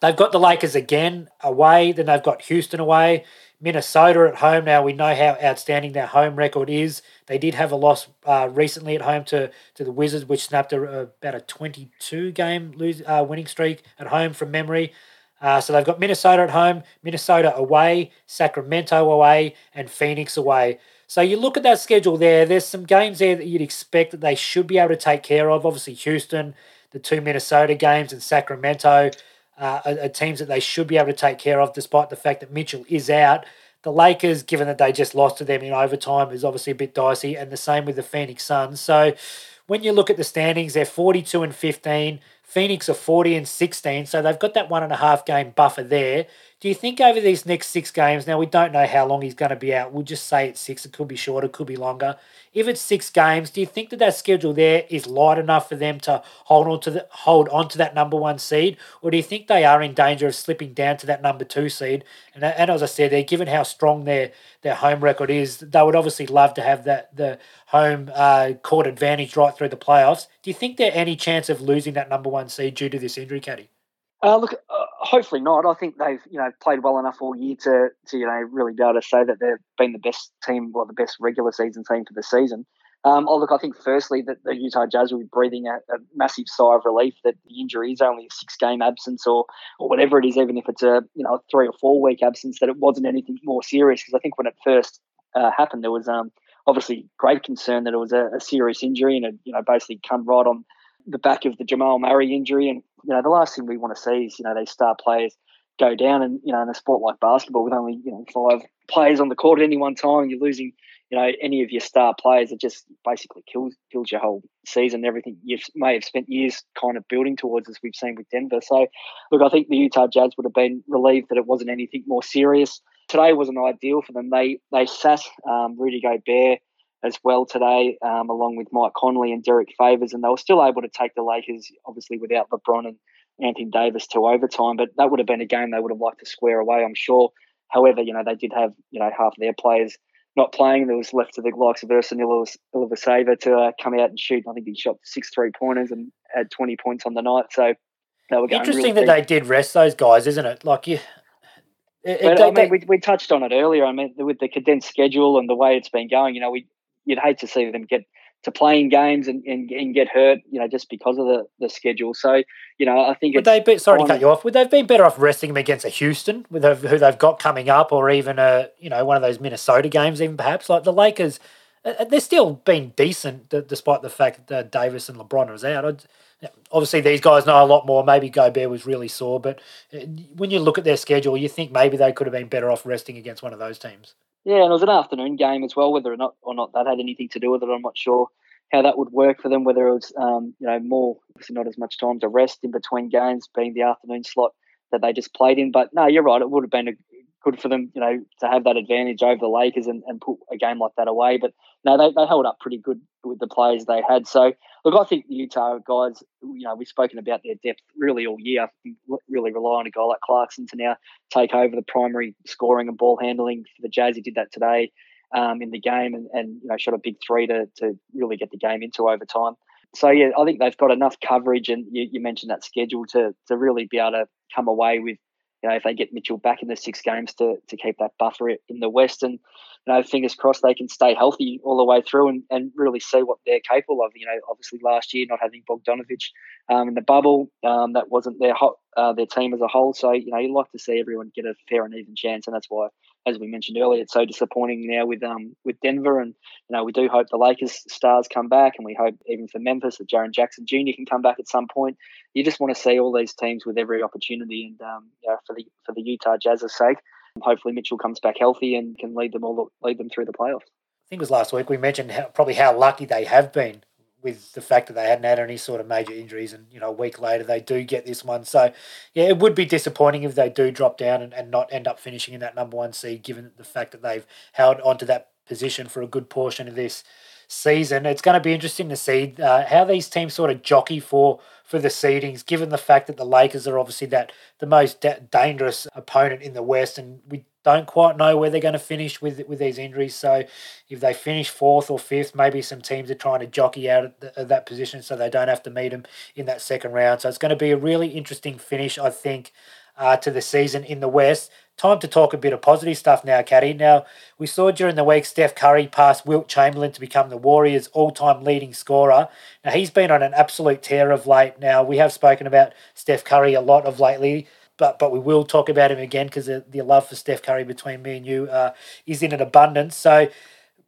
Speaker 1: they've got the Lakers again away, then they've got Houston away, Minnesota at home. Now we know how outstanding their home record is. They did have a loss uh, recently at home to, to the Wizards, which snapped a, about a 22 game lose, uh, winning streak at home from memory. Uh, so they've got Minnesota at home, Minnesota away, Sacramento away, and Phoenix away. So you look at that schedule there, there's some games there that you'd expect that they should be able to take care of. Obviously, Houston, the two Minnesota games, and Sacramento uh, are, are teams that they should be able to take care of, despite the fact that Mitchell is out. The Lakers, given that they just lost to them in overtime, is obviously a bit dicey, and the same with the Phoenix Suns. So when you look at the standings, they're 42 and 15. Phoenix are 40 and 16, so they've got that one and a half game buffer there. Do you think over these next six games, now we don't know how long he's going to be out, we'll just say it's six, it could be shorter, it could be longer. If it's six games, do you think that that schedule there is light enough for them to hold on to the, hold on to that number one seed, or do you think they are in danger of slipping down to that number two seed? And, and as I said, there, given how strong their their home record is, they would obviously love to have that the home uh, court advantage right through the playoffs. Do you think there any chance of losing that number one seed due to this injury, Caddy?
Speaker 2: Uh, look, uh, hopefully not. I think they've you know played well enough all year to to you know really be able to say that they've been the best team, well, the best regular season team for the season. Um, oh, look, I think firstly that the Utah Jazz will be breathing a, a, massive sigh of relief that the injury is only a six game absence or or whatever it is, even if it's a you know a three or four week absence, that it wasn't anything more serious. Because I think when it first uh, happened, there was um, obviously great concern that it was a, a serious injury and it you know basically come right on the back of the Jamal Murray injury. And, you know, the last thing we want to see is, you know, these star players go down and, you know, in a sport like basketball with only, you know, five players on the court at any one time, you're losing, you know, any of your star players. It just basically kills kills your whole season, everything you may have spent years kind of building towards, as we've seen with Denver. So, look, I think the Utah Jazz would have been relieved that it wasn't anything more serious. Today wasn't ideal for them. They they sat um, Rudy Gobert as well today, um, along with Mike Conley and Derrick Favors, and they were still able to take the Lakers, obviously without LeBron and Anthony Davis, to overtime. But that would have been a game they would have liked to square away, I'm sure. However, you know they did have you know half of their players not playing. There was left to the likes of Ersan Ilyasova to uh, come out and shoot. I think he shot six three pointers and had 20 points on the night. So
Speaker 1: they were interesting really that deep. they did rest those guys, isn't it? Like you.
Speaker 2: It, but, I mean, we, we touched on it earlier. I mean, with the condensed schedule and the way it's been going, you know, we you'd hate to see them get to playing games and, and, and, get hurt, you know, just because of the, the schedule. So, you know, I think
Speaker 1: would they be sorry to cut you off? Would they have been better off resting them against a Houston with a, who they've got coming up, or even a you know one of those Minnesota games, even perhaps like the Lakers? Uh, uh, they're still been decent despite the fact that Davis and LeBron was out. Obviously, these guys know a lot more. Maybe Gobert was really sore, but uh, when you look at their schedule, you think maybe they could have been better off resting against one of those teams.
Speaker 2: Yeah, and it was an afternoon game as well. Whether or not or not that had anything to do with it, I'm not sure how that would work for them. Whether it was um, you know more obviously not as much time to rest in between games, being the afternoon slot that they just played in. But no, you're right. It would have been a, good for them, you know, to have that advantage over the Lakers and, and put a game like that away. But no, they, they held up pretty good with the players they had. So look, I think the Utah guys, you know, we've spoken about their depth really all year. Really rely on a guy like Clarkson to now take over the primary scoring and ball handling for the Jazz. He did that today um, in the game and, and you know shot a big three to to really get the game into overtime. So yeah, I think they've got enough coverage, and you, you mentioned that schedule to to really be able to come away with you know, if they get Mitchell back in the six games to to keep that buffer in the West, and you know, fingers crossed they can stay healthy all the way through and, and really see what they're capable of. You know, obviously last year not having Bogdanovich um, in the bubble, um, that wasn't their hot, uh, their team as a whole. So you know, you like to see everyone get a fair and even chance, and that's why as we mentioned earlier, it's so disappointing now with um with Denver, and you know we do hope the Lakers stars come back, and we hope even for Memphis that Jaren Jackson Jr. can come back at some point. You just want to see all these teams with every opportunity, and um, you know, for the for the Utah Jazz's sake, hopefully Mitchell comes back healthy and can lead them all lead them through the playoffs.
Speaker 1: I think it was last week we mentioned how, probably how lucky they have been with the fact that they hadn't had any sort of major injuries and you know a week later they do get this one. So yeah it would be disappointing if they do drop down and, and not end up finishing in that number one seed given the fact that they've held onto that position for a good portion of this season it's going to be interesting to see uh, how these teams sort of jockey for for the seedings given the fact that the lakers are obviously that the most da- dangerous opponent in the west and we don't quite know where they're going to finish with with these injuries. So if they finish fourth or fifth, maybe some teams are trying to jockey out of, the, of that position so they don't have to meet them in that second round. So it's going to be a really interesting finish, I think, uh, to the season in the West. Time to talk a bit of positive stuff now, Caddy. Now, we saw during the week Steph Curry pass Wilt Chamberlain to become the Warriors' all time leading scorer. Now, he's been on an absolute tear of late. Now, we have spoken about Steph Curry a lot of lately but but we will talk about him again because the, the, love for Steph Curry between me and you uh, is in an abundance. So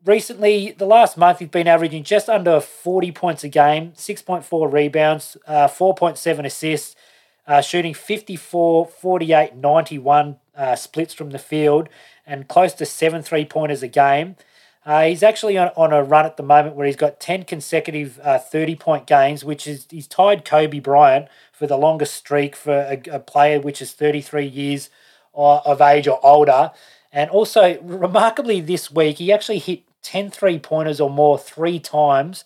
Speaker 1: recently, the last month, he's been averaging just under 40 points a game, 6.4 rebounds, uh, 4.7 assists, uh, shooting 54, 48, 91 uh, splits from the field, and close to seven three pointers a game. Uh, he's actually on, on a run at the moment where he's got 10 consecutive uh, 30 point games, which is he's tied Kobe Bryant for the longest streak for a, a player which is 33 years of age or older. And also, remarkably, this week, he actually hit 10 three pointers or more three times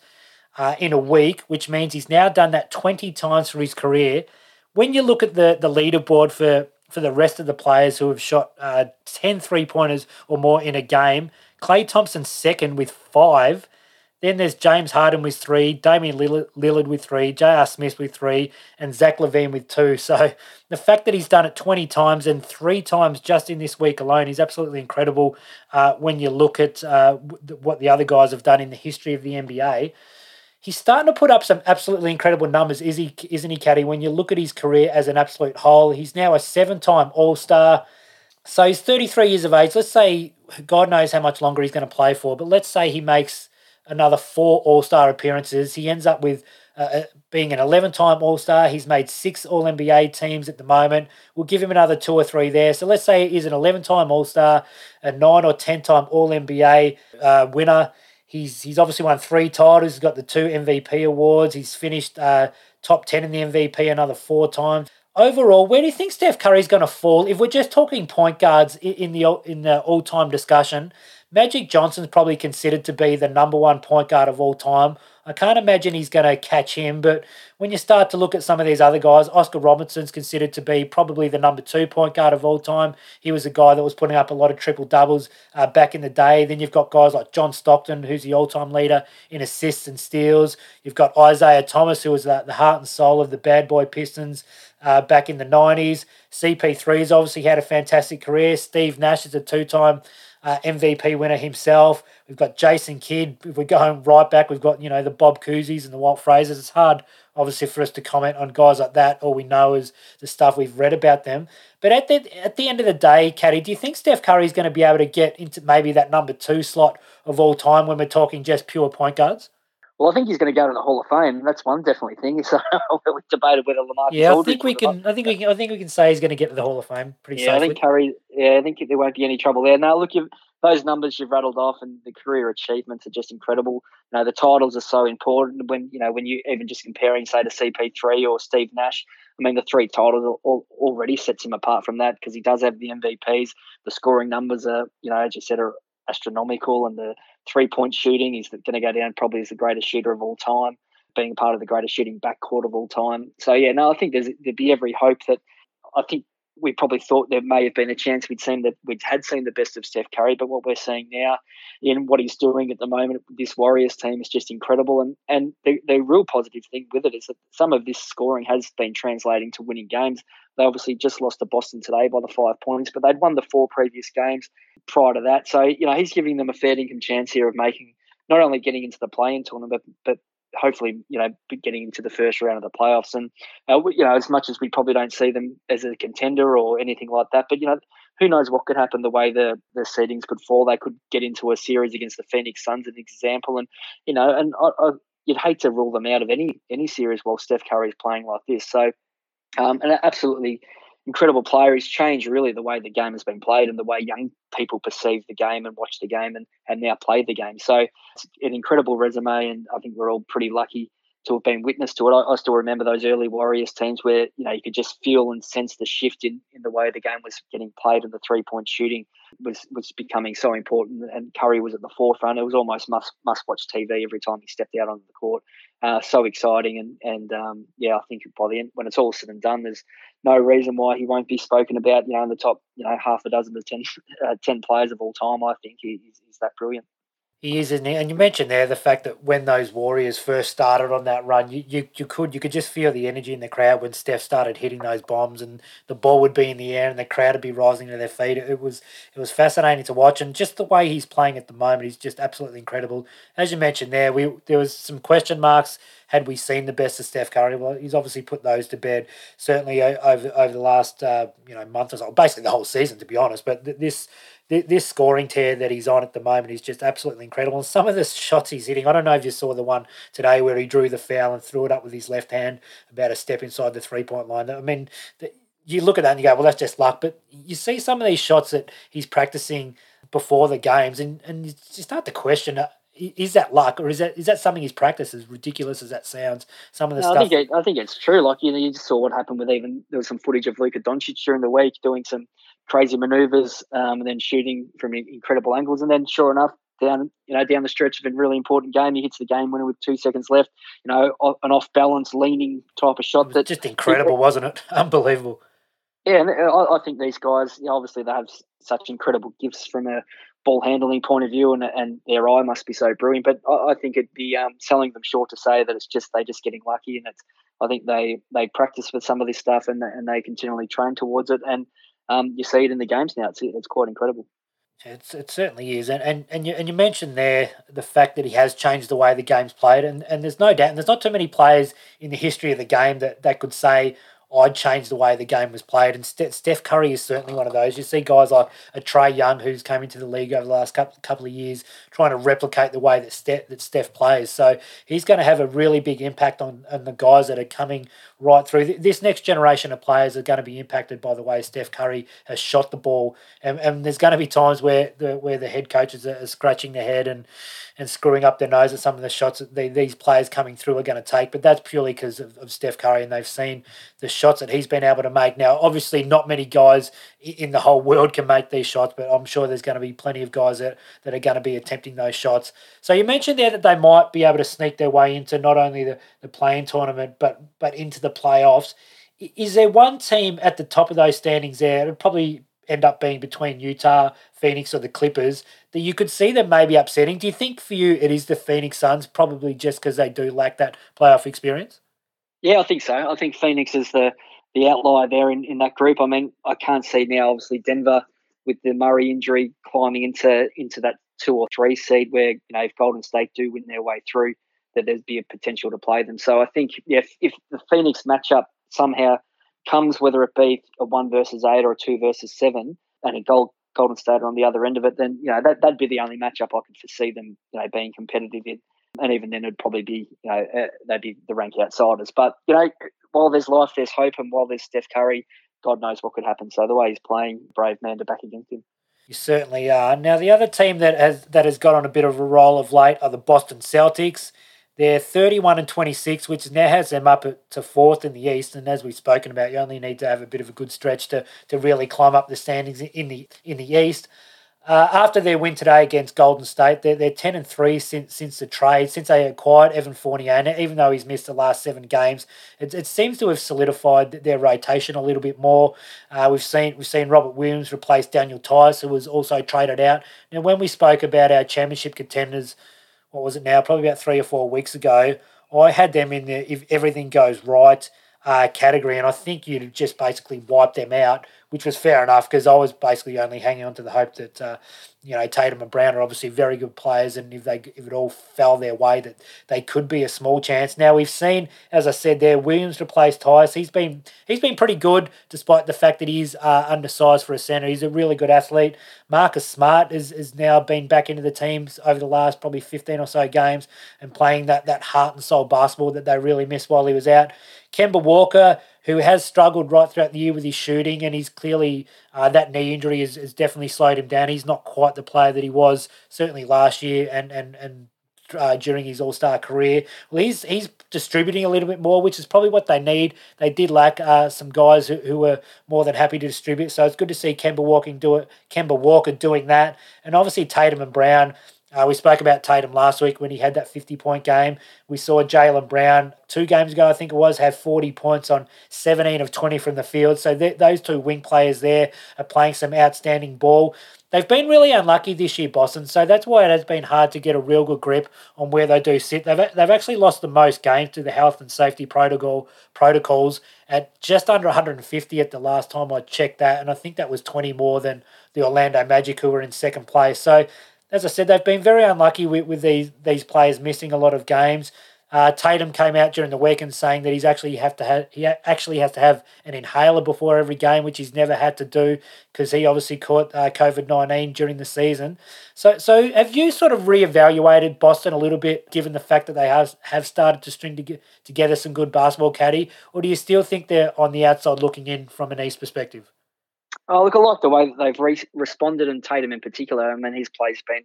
Speaker 1: uh, in a week, which means he's now done that 20 times for his career. When you look at the, the leaderboard for, for the rest of the players who have shot uh, 10 three pointers or more in a game, Klay Thompson second with five. Then there's James Harden with three, Damian Lillard with three, J.R. Smith with three, and Zach LaVine with two. (laughs) So the fact that he's done it 20 times and three times just in this week alone is absolutely incredible uh, when you look at uh, what the other guys have done in the history of the NBA. He's starting to put up some absolutely incredible numbers, is he, isn't he, Caddy? When you look at his career as an absolute whole, he's now a seven time All Star. So he's 33 years of age. Let's say, God knows how much longer he's going to play for, but let's say he makes another four All Star appearances. He ends up with uh, uh being an 11 time All Star. He's made six All NBA teams at the moment. We'll give him another two or three there. So let's say he's an 11 time All Star, a nine or 10 time All NBA uh, winner. He's, he's obviously won three titles. He's got the two MVP awards. He's finished uh, top 10 in the MVP another four times. Overall, where do you think Steph Curry's going to fall? If we're just talking point guards in the in the all time discussion, Magic Johnson's probably considered to be the number one point guard of all time. I can't imagine he's going to catch him, but when you start to look at some of these other guys, Oscar Robertson's considered to be probably the number two point guard of all time. He was a guy that was putting up a lot of triple doubles uh, back in the day. Then you've got guys like John Stockton, who's the all time leader in assists and steals. You've got Isiah Thomas, who was the, the heart and soul of the bad boy Pistons. Uh, back in the 90s. CP3 has obviously had a fantastic career. Steve Nash is a two time uh, MVP winner himself. We've got Jason Kidd. If we go home right back, we've got, you know, the Bob Cousy's and the Walt Fraziers. It's hard, obviously, for us to comment on guys like that. All we know is the stuff we've read about them. But at the, at the end of the day, Caddy, do you think Steph Curry is going to be able to get into maybe that number two slot of all time when we're talking just pure point guards?
Speaker 2: Well, I think he's going to go to the Hall of Fame. That's one definitely thing. (laughs) So we debated whether Lamar.
Speaker 1: Yeah, I think we can. I think we can. I think we can say he's going to get to the Hall of Fame pretty
Speaker 2: yeah,
Speaker 1: safely.
Speaker 2: I think Curry. Yeah, I think there won't be any trouble there. Now, look, you've, those numbers you've rattled off and the career achievements are just incredible. You know, the titles are so important when you know when you even just comparing, say, to CP3 or Steve Nash. I mean, the three titles all, already sets him apart from that because he does have the MVPs. The scoring numbers are, you know, as you said, are astronomical, and the three point shooting he's going to go down probably as the greatest shooter of all time, being part of the greatest shooting backcourt of all time. So yeah, no, I think there's there'd be every hope that I think we probably thought there may have been a chance we'd seen that we'd had seen the best of Steph Curry, but what we're seeing now in what he's doing at the moment, with this Warriors team is just incredible. And and the, the real positive thing with it is that some of this scoring has been translating to winning games. They obviously just lost to Boston today by the five points, but they'd won the four previous games prior to that. So you know he's giving them a fair income chance here of making not only getting into the play-in tournament, but, but hopefully, you know, getting into the first round of the playoffs. And, uh, you know, as much as we probably don't see them as a contender or anything like that, but, you know, who knows what could happen the way the the seedings could fall. They could get into a series against the Phoenix Suns, an example, and you know, and I, I, you'd hate to rule them out of any any series while Steph Curry is playing like this. So, um, and absolutely incredible player. He's changed really the way the game has been played and the way young people perceive the game and watch the game and, and now play the game. So it's an incredible resume, and I think we're all pretty lucky to have been witness to it. I, I, still remember those early Warriors teams where you know you could just feel and sense the shift in, in the way the game was getting played and the three point shooting was was becoming so important. And Curry was at the forefront. It was almost must must watch TV every time he stepped out onto the court. Uh, so exciting and and um, yeah, I think by the end when it's all said and done, there's no reason why he won't be spoken about. You know, in the top you know half a dozen to 10, (laughs) uh, 10 players of all time. I think he, he's, he's that brilliant.
Speaker 1: He is, isn't he? And you mentioned there the fact that when those Warriors first started on that run, you, you, you could you could just feel the energy in the crowd when Steph started hitting those bombs, and the ball would be in the air, and the crowd would be rising to their feet. It was it was fascinating to watch, and just the way he's playing at the moment, he's just absolutely incredible. As you mentioned there, we there was some question marks. Had we seen the best of Steph Curry? Well, he's obviously put those to bed. Certainly over over the last uh, you know month or so, basically the whole season, to be honest. But this this scoring tear that he's on at the moment is just absolutely incredible. And some of the shots he's hitting, I don't know if you saw the one today where he drew the foul and threw it up with his left hand about a step inside the three point line. I mean, you look at that and you go, well, that's just luck. But you see some of these shots that he's practicing before the games, and, and you start to question uh, is that luck or is that is that something he's practiced as ridiculous as that sounds some of the no, stuff
Speaker 2: I think, it, I think it's true like you know you just saw what happened with even there was some footage of Luka Doncic during the week doing some crazy maneuvers, um, and then shooting from incredible angles. And then, sure enough, down you know down the stretch of a really important game, he hits the game winner with two seconds left. You know, an off balance, leaning type of shot. That
Speaker 1: just incredible, wasn't it? (laughs) Unbelievable.
Speaker 2: Yeah, and I, I think these guys, you know, obviously, they have such incredible gifts from a ball handling point of view, and and their eye must be so brilliant. But I, I think it'd be um, selling them short to say that it's just they're just getting lucky, and it's I think they they practice for some of this stuff and and they continually train towards it, and um, you see it in the games now. It's it's quite incredible.
Speaker 1: It's, it certainly is, and and and you, and you mentioned there the fact that he has changed the way the game's played, and, and there's no doubt, and there's not too many players in the history of the game that, that could say, I'd change the way the game was played. And Steph Curry is certainly one of those. You see guys like a Trae Young who's came into the league over the last couple couple of years, trying to replicate the way that Steph, that Steph plays. So he's going to have a really big impact on, on the guys that are coming right through. This next generation of players are going to be impacted by the way Steph Curry has shot the ball, and, and there's going to be times where the where the head coaches are scratching their head and and screwing up their nose at some of the shots that they, these players coming through are going to take. But that's purely because of, of Steph Curry, and they've seen the shots that he's been able to make. Now, obviously, not many guys in the whole world can make these shots, but I'm sure there's going to be plenty of guys that, that are going to be attempting those shots. So you mentioned there that they might be able to sneak their way into not only the, the play-in tournament, but but into the playoffs. Is there one team at the top of those standings there? Probably end up being between Utah, Phoenix, or the Clippers that you could see them maybe upsetting. Do you think for you it is the Phoenix Suns, probably just because they do lack that playoff experience?
Speaker 2: Yeah, I think so. I think Phoenix is the the outlier there in, in that group. I mean, I can't see now, obviously, Denver with the Murray injury climbing into into that two or three seed where, you know, if Golden State do win their way through, that there'd be a potential to play them. So I think, yeah, if, if the Phoenix matchup somehow comes, whether it be a one versus eight or a two versus seven, and a Gold, Golden State on the other end of it, then you know that that'd be the only matchup I could foresee them you know being competitive in. And even then, it'd probably be you know uh, they'd be the rank outsiders. But you know, while there's life, there's hope, and while there's Steph Curry, God knows what could happen. So the way he's playing, brave man to back against him.
Speaker 1: You certainly are. Now, the other team that has that has got on a bit of a roll of late are the Boston Celtics. They're 31 and 26, which now has them up to fourth in the East. And as we've spoken about, you only need to have a bit of a good stretch to, to really climb up the standings in the in the East. Uh, after their win today against Golden State, they're, they're 10 and 3 since since the trade, since they acquired Evan Fournier. Even though he's missed the last seven games, it, it seems to have solidified their rotation a little bit more. Uh, we've seen we've seen Robert Williams replace Daniel Theis, who was also traded out. Now, when we spoke about our championship contenders what was it now? Probably about three or four weeks ago. I had them in the if everything goes right uh, category, and I think you'd just basically wipe them out which was fair enough because I was basically only hanging on to the hope that uh, you know Tatum and Brown are obviously very good players, and if they if it all fell their way, that they could be a small chance. Now we've seen, as I said, there Williams replaced Theis. He's been he's been pretty good despite the fact that he's uh, undersized for a centre. He's a really good athlete. Marcus Smart has, has now been back into the teams over the last probably fifteen or so games and playing that that heart and soul basketball that they really missed while he was out. Kemba Walker, who has struggled right throughout the year with his shooting, and he's clearly uh, that knee injury has, has definitely slowed him down. He's not quite the player that he was certainly last year and and and uh, during his All Star career. Well, he's he's distributing a little bit more, which is probably what they need. They did lack uh, some guys who, who were more than happy to distribute, so it's good to see Kemba Walking do it. Kemba Walker doing that, and obviously Tatum and Brown uh, we spoke about Tatum last week when he had that 50 point game. We saw Jaylen Brown two games ago, I think it was, have 40 points on 17 of 20 from the field. So th- those two wing players there are playing some outstanding ball. They've been really unlucky this year, Boston, so that's why it has been hard to get a real good grip on where they do sit. They've, they've actually lost the most games to the health and safety protocol protocols at just under 150 at the last time I checked that, and I think that was 20 more than the Orlando Magic, who were in second place. So as I said, they've been very unlucky with, with these these players missing a lot of games. Uh, Tatum came out during the weekend saying that he's actually have to have he actually has to have an inhaler before every game, which he's never had to do because he obviously caught uh, COVID nineteen during the season. So, so have you sort of reevaluated Boston a little bit, given the fact that they have have started to string to together some good basketball caddy, or do you still think they're on the outside looking in from an East perspective?
Speaker 2: Oh, look, I like the way that they've re- responded, and Tatum in particular. I mean, his play's been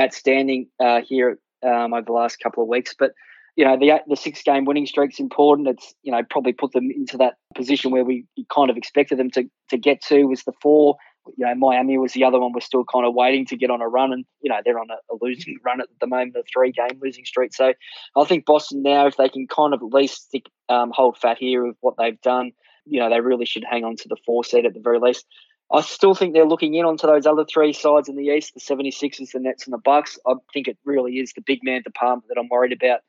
Speaker 2: outstanding uh, here um, over the last couple of weeks. But you know, the the six game winning streak's important. It's you know probably put them into that position where we kind of expected them to to get to was the four. You know, Miami was the other one. We're still kind of waiting to get on a run, and you know they're on a, a losing run at the moment, a three game losing streak. So I think Boston now, if they can kind of at least stick, um, hold fat here of what they've done, you know, they really should hang on to the four seed at the very least. I still think they're looking in onto those other three sides in the East, the 76ers, the Nets, and the Bucks. I think it really is the big man department that I'm worried about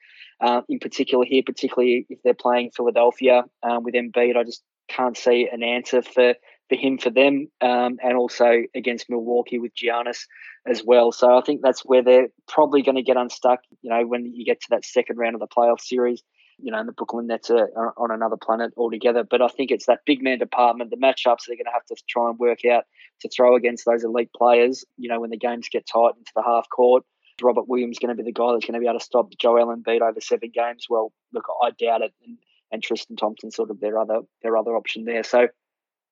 Speaker 2: uh, in particular here, particularly if they're playing Philadelphia um, with Embiid. I just can't see an answer for, for him for them um, and also against Milwaukee with Giannis as well. So I think that's where they're probably going to get unstuck, you know, when you get to that second round of the playoff series you know, and the Brooklyn Nets are, on another planet altogether. But I think it's that big man department, the matchups they're going to have to try and work out to throw against those elite players. You know, when the games get tight into the half court, Robert Williams going to be the guy that's going to be able to stop Joel Embiid over seven games. Well, look, I doubt it, and, and Tristan Thompson sort of their other their other option there. So.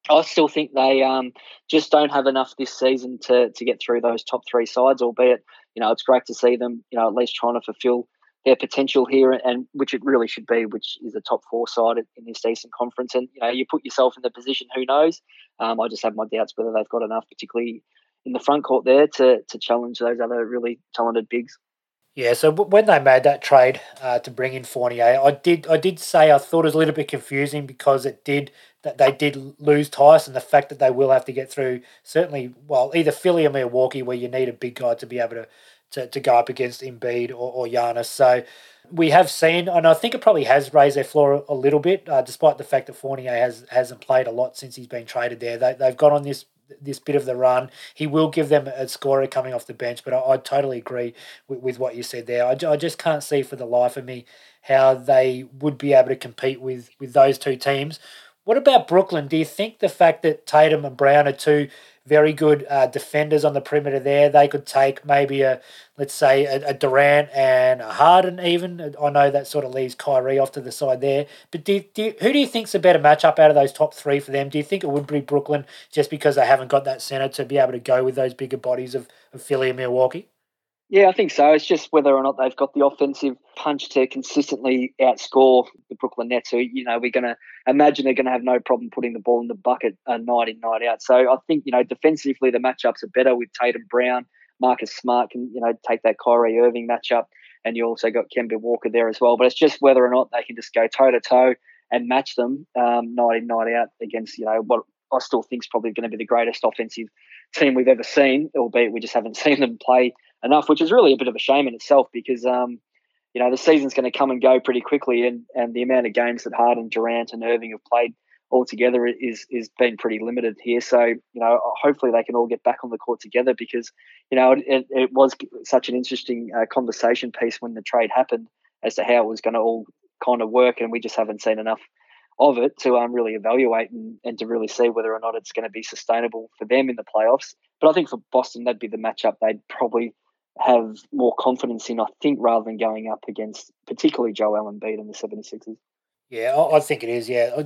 Speaker 2: I still think they um, just don't have enough this season to to get through those top three sides. Albeit, you know, it's great to see them, you know, at least trying to fulfil their potential here, and which it really should be, which is a top four side in this Eastern Conference. And you know, you put yourself in the position. Who knows? Um, I just have my doubts whether they've got enough, particularly in the front court there, to to challenge those other really talented bigs.
Speaker 1: Yeah, so when they made that trade uh, to bring in Fournier, I did I did say I thought it was a little bit confusing because it did that they did lose Tyson. the fact that they will have to get through certainly well either Philly or Milwaukee where you need a big guy to be able to to, to go up against Embiid or, or Giannis. So we have seen, and I think it probably has raised their floor a, little bit, uh, despite the fact that Fournier has hasn't played a lot since he's been traded there. They they've gone on this this bit of the run. He will give them a scorer coming off the bench, but I, I totally agree with, with what you said there. I, I just can't see for the life of me how they would be able to compete with with those two teams. What about Brooklyn? Do you think the fact that Tatum and Brown are two very good uh, defenders on the perimeter there. They could take maybe a, let's say, a, a, Durant and a Harden even. I know that sort of leaves Kyrie off to the side there. But do, do who do you think's a better matchup out of those top three for them? Do you think it would be Brooklyn just because they haven't got that center to be able to go with those bigger bodies of, of Philly and Milwaukee?
Speaker 2: Yeah, I think so. It's just whether or not they've got the offensive punch to consistently outscore the Brooklyn Nets. So, you know, we're going to imagine they're going to have no problem putting the ball in the bucket uh, night in, night out. So I think, you know, defensively, the matchups are better with Tatum Brown. Marcus Smart can, you know, take that Kyrie Irving matchup. And you also got Kemba Walker there as well. But it's just whether or not they can just go toe to toe and match them um, night in, night out against, you know, what I still think is probably going to be the greatest offensive team we've ever seen, albeit we just haven't (laughs) seen them play enough, which is really a bit of a shame in itself because um, you know the season's going to come and go pretty quickly, and and the amount of games that Harden, Durant, and Irving have played altogether is is been pretty limited here. So you know, hopefully they can all get back on the court together because you know it, it was such an interesting uh, conversation piece when the trade happened as to how it was going to all kind of work, and we just haven't seen enough of it to um, really evaluate and, and to really see whether or not it's going to be sustainable for them in the playoffs. But I think for Boston, that'd be the matchup they'd probably have more confidence in, I think, rather than going up against particularly Joel Embiid and the 76ers.
Speaker 1: Yeah, I think it is. Yeah,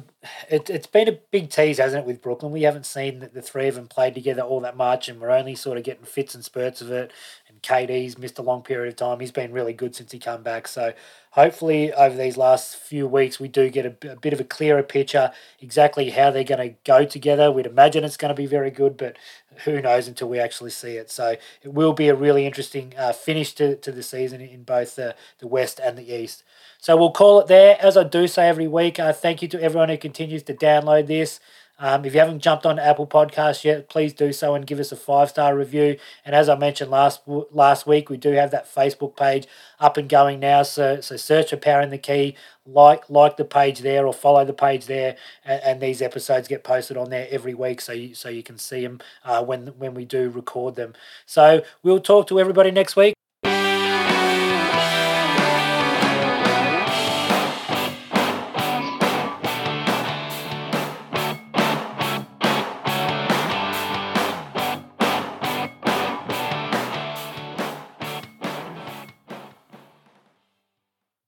Speaker 1: it, it's been a big tease, hasn't it, with Brooklyn? We haven't seen the, the three of them play together all that much, and we're only sort of getting fits and spurts of it. And KD's missed a long period of time. He's been really good since he come back. So hopefully, over these last few weeks, we do get a, a bit of a clearer picture exactly how they're going to go together. We'd imagine it's going to be very good, but who knows until we actually see it. So it will be a really interesting uh, finish to, to the season in both the, the West and the East. So we'll call it there. As I do say every week, uh, thank you to everyone who continues to download this. Um, if you haven't jumped on Apple Podcasts yet, please do so and give us a five star review. And as I mentioned last last week, we do have that Facebook page up and going now. So so search for Power in the Key, like like the page there or follow the page there, and, and these episodes get posted on there every week, so you so you can see them uh, when when we do record them. So we'll talk to everybody next week.